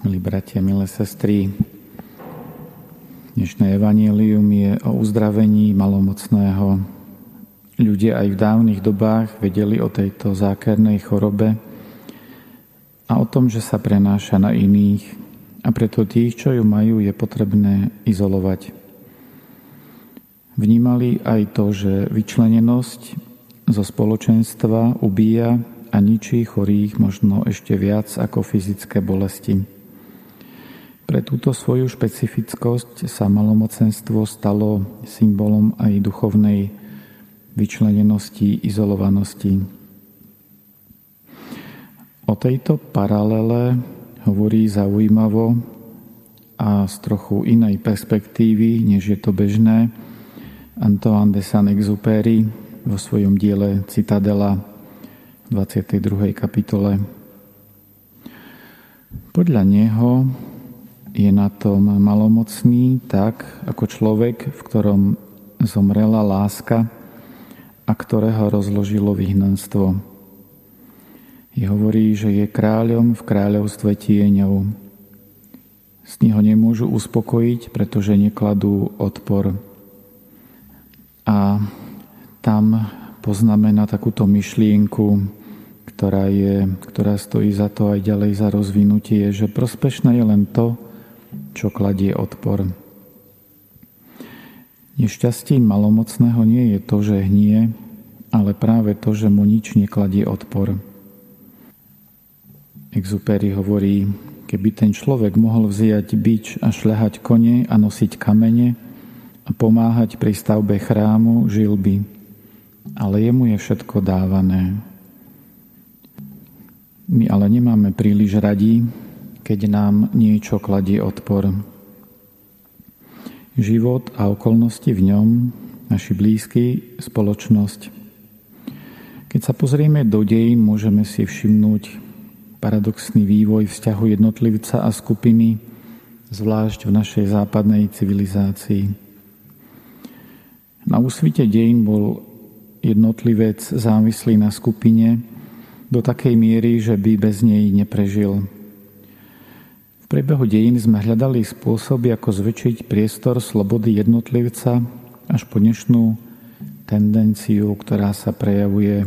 Milí bratia, milé sestry, dnešné evanílium je o uzdravení malomocného. Ľudia aj v dávnych dobách vedeli o tejto zákernej chorobe a o tom, že sa prenáša na iných a preto tých, čo ju majú, je potrebné izolovať. Vnímali aj to, že vyčlenenosť zo spoločenstva ubíja a ničí chorých možno ešte viac ako fyzické bolesti. Pre túto svoju špecifickosť sa malomocenstvo stalo symbolom aj duchovnej vyčlenenosti, izolovanosti. O tejto paralele hovorí zaujímavo a z trochu inej perspektívy, než je to bežné, Antoine de Saint-Exupéry vo svojom diele Citadela v 22. kapitole. Podľa neho je na tom malomocný tak, ako človek, v ktorom zomrela láska a ktorého rozložilo vyhnanstvo. Je hovorí, že je kráľom v kráľovstve tieňov. S ho nemôžu uspokojiť, pretože nekladú odpor. A tam poznamená takúto myšlienku, ktorá, je, ktorá stojí za to aj ďalej za rozvinutie, že prospešné je len to, čo kladie odpor. Nešťastím malomocného nie je to, že hnie, ale práve to, že mu nič nekladie odpor. Exupery hovorí, keby ten človek mohol vziať bič a šľahať kone a nosiť kamene a pomáhať pri stavbe chrámu, žil by. Ale jemu je všetko dávané. My ale nemáme príliš radí, keď nám niečo kladie odpor. Život a okolnosti v ňom, naši blízky, spoločnosť. Keď sa pozrieme do dejín, môžeme si všimnúť paradoxný vývoj vzťahu jednotlivca a skupiny, zvlášť v našej západnej civilizácii. Na úsvite dejín bol jednotlivec závislý na skupine do takej miery, že by bez nej neprežil priebehu dejín sme hľadali spôsoby, ako zväčšiť priestor slobody jednotlivca až po dnešnú tendenciu, ktorá sa prejavuje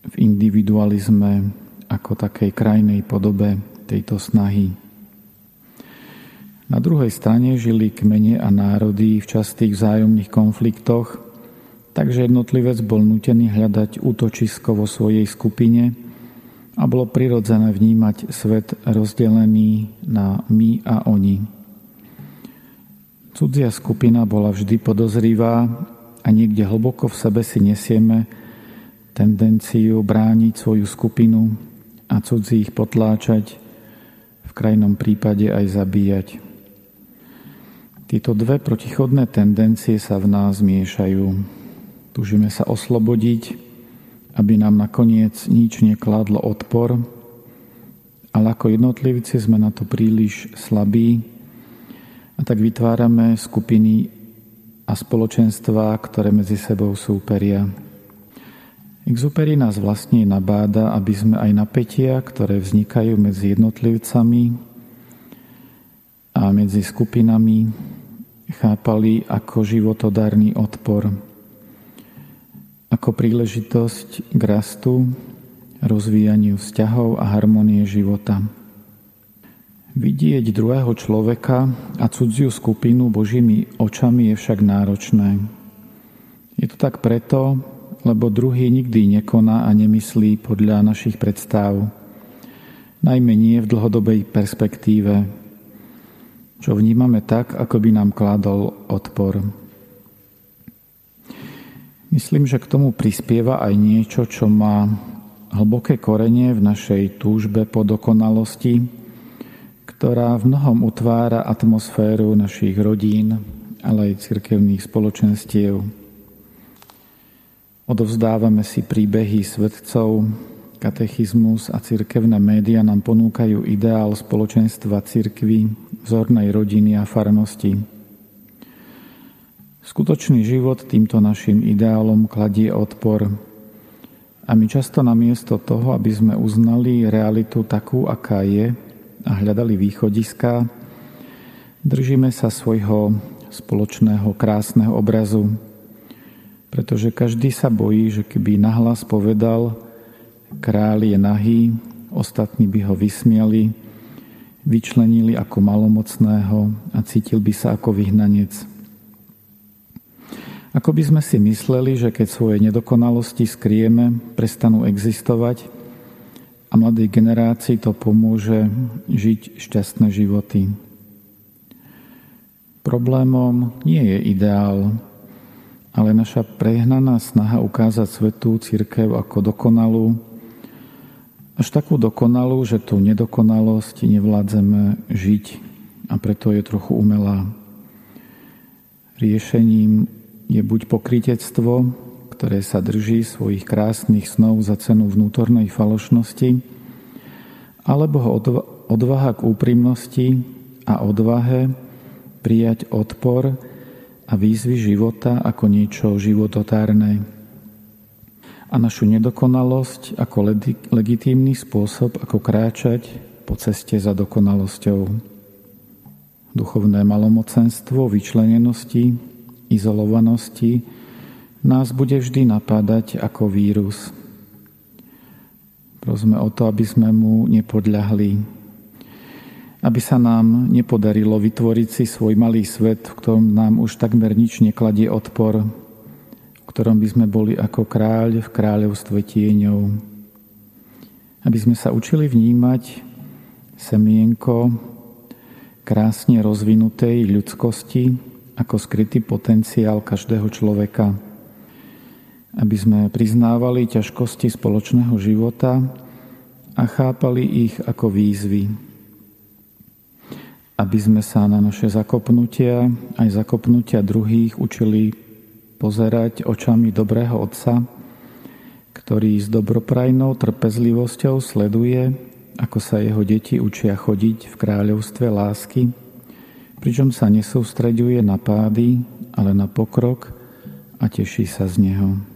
v individualizme ako takej krajnej podobe tejto snahy. Na druhej strane žili kmene a národy v častých vzájomných konfliktoch, takže jednotlivec bol nutený hľadať útočisko vo svojej skupine – a bolo prirodzené vnímať svet rozdelený na my a oni. Cudzia skupina bola vždy podozrivá a niekde hlboko v sebe si nesieme tendenciu brániť svoju skupinu a cudzích potláčať, v krajnom prípade aj zabíjať. Tieto dve protichodné tendencie sa v nás miešajú. Tužíme sa oslobodiť aby nám nakoniec nič nekladlo odpor, ale ako jednotlivci sme na to príliš slabí a tak vytvárame skupiny a spoločenstvá, ktoré medzi sebou súperia. Exupery nás vlastne nabáda, aby sme aj napätia, ktoré vznikajú medzi jednotlivcami a medzi skupinami, chápali ako životodárny odpor ako príležitosť k rastu, rozvíjaniu vzťahov a harmonie života. Vidieť druhého človeka a cudziu skupinu Božími očami je však náročné. Je to tak preto, lebo druhý nikdy nekoná a nemyslí podľa našich predstav, najmä nie v dlhodobej perspektíve, čo vnímame tak, ako by nám kládol odpor. Myslím, že k tomu prispieva aj niečo, čo má hlboké korenie v našej túžbe po dokonalosti, ktorá v mnohom utvára atmosféru našich rodín, ale aj cirkevných spoločenstiev. Odovzdávame si príbehy svetcov, katechizmus a cirkevné média nám ponúkajú ideál spoločenstva cirkvy, vzornej rodiny a farnosti. Skutočný život týmto našim ideálom kladie odpor. A my často namiesto toho, aby sme uznali realitu takú, aká je, a hľadali východiska, držíme sa svojho spoločného krásneho obrazu, pretože každý sa bojí, že keby nahlas povedal, král je nahý, ostatní by ho vysmiali, vyčlenili ako malomocného a cítil by sa ako vyhnanec. Ako by sme si mysleli, že keď svoje nedokonalosti skrieme, prestanú existovať a mladej generácii to pomôže žiť šťastné životy. Problémom nie je ideál, ale naša prehnaná snaha ukázať svetú církev ako dokonalú, až takú dokonalú, že tú nedokonalosť nevládzeme žiť a preto je trochu umelá. Riešením je buď pokritectvo, ktoré sa drží svojich krásnych snov za cenu vnútornej falošnosti, alebo odvaha k úprimnosti a odvahe prijať odpor a výzvy života ako niečo živototárne a našu nedokonalosť ako legitímny spôsob, ako kráčať po ceste za dokonalosťou. Duchovné malomocenstvo, vyčlenenosti, izolovanosti nás bude vždy napádať ako vírus. Prosme o to, aby sme mu nepodľahli, aby sa nám nepodarilo vytvoriť si svoj malý svet, v ktorom nám už takmer nič nekladie odpor, ktorom by sme boli ako kráľ v kráľovstve tieňov. Aby sme sa učili vnímať semienko krásne rozvinutej ľudskosti ako skrytý potenciál každého človeka. Aby sme priznávali ťažkosti spoločného života a chápali ich ako výzvy. Aby sme sa na naše zakopnutia aj zakopnutia druhých učili pozerať očami dobrého Otca, ktorý s dobroprajnou trpezlivosťou sleduje, ako sa jeho deti učia chodiť v kráľovstve lásky, pričom sa nesústreďuje na pády, ale na pokrok a teší sa z neho.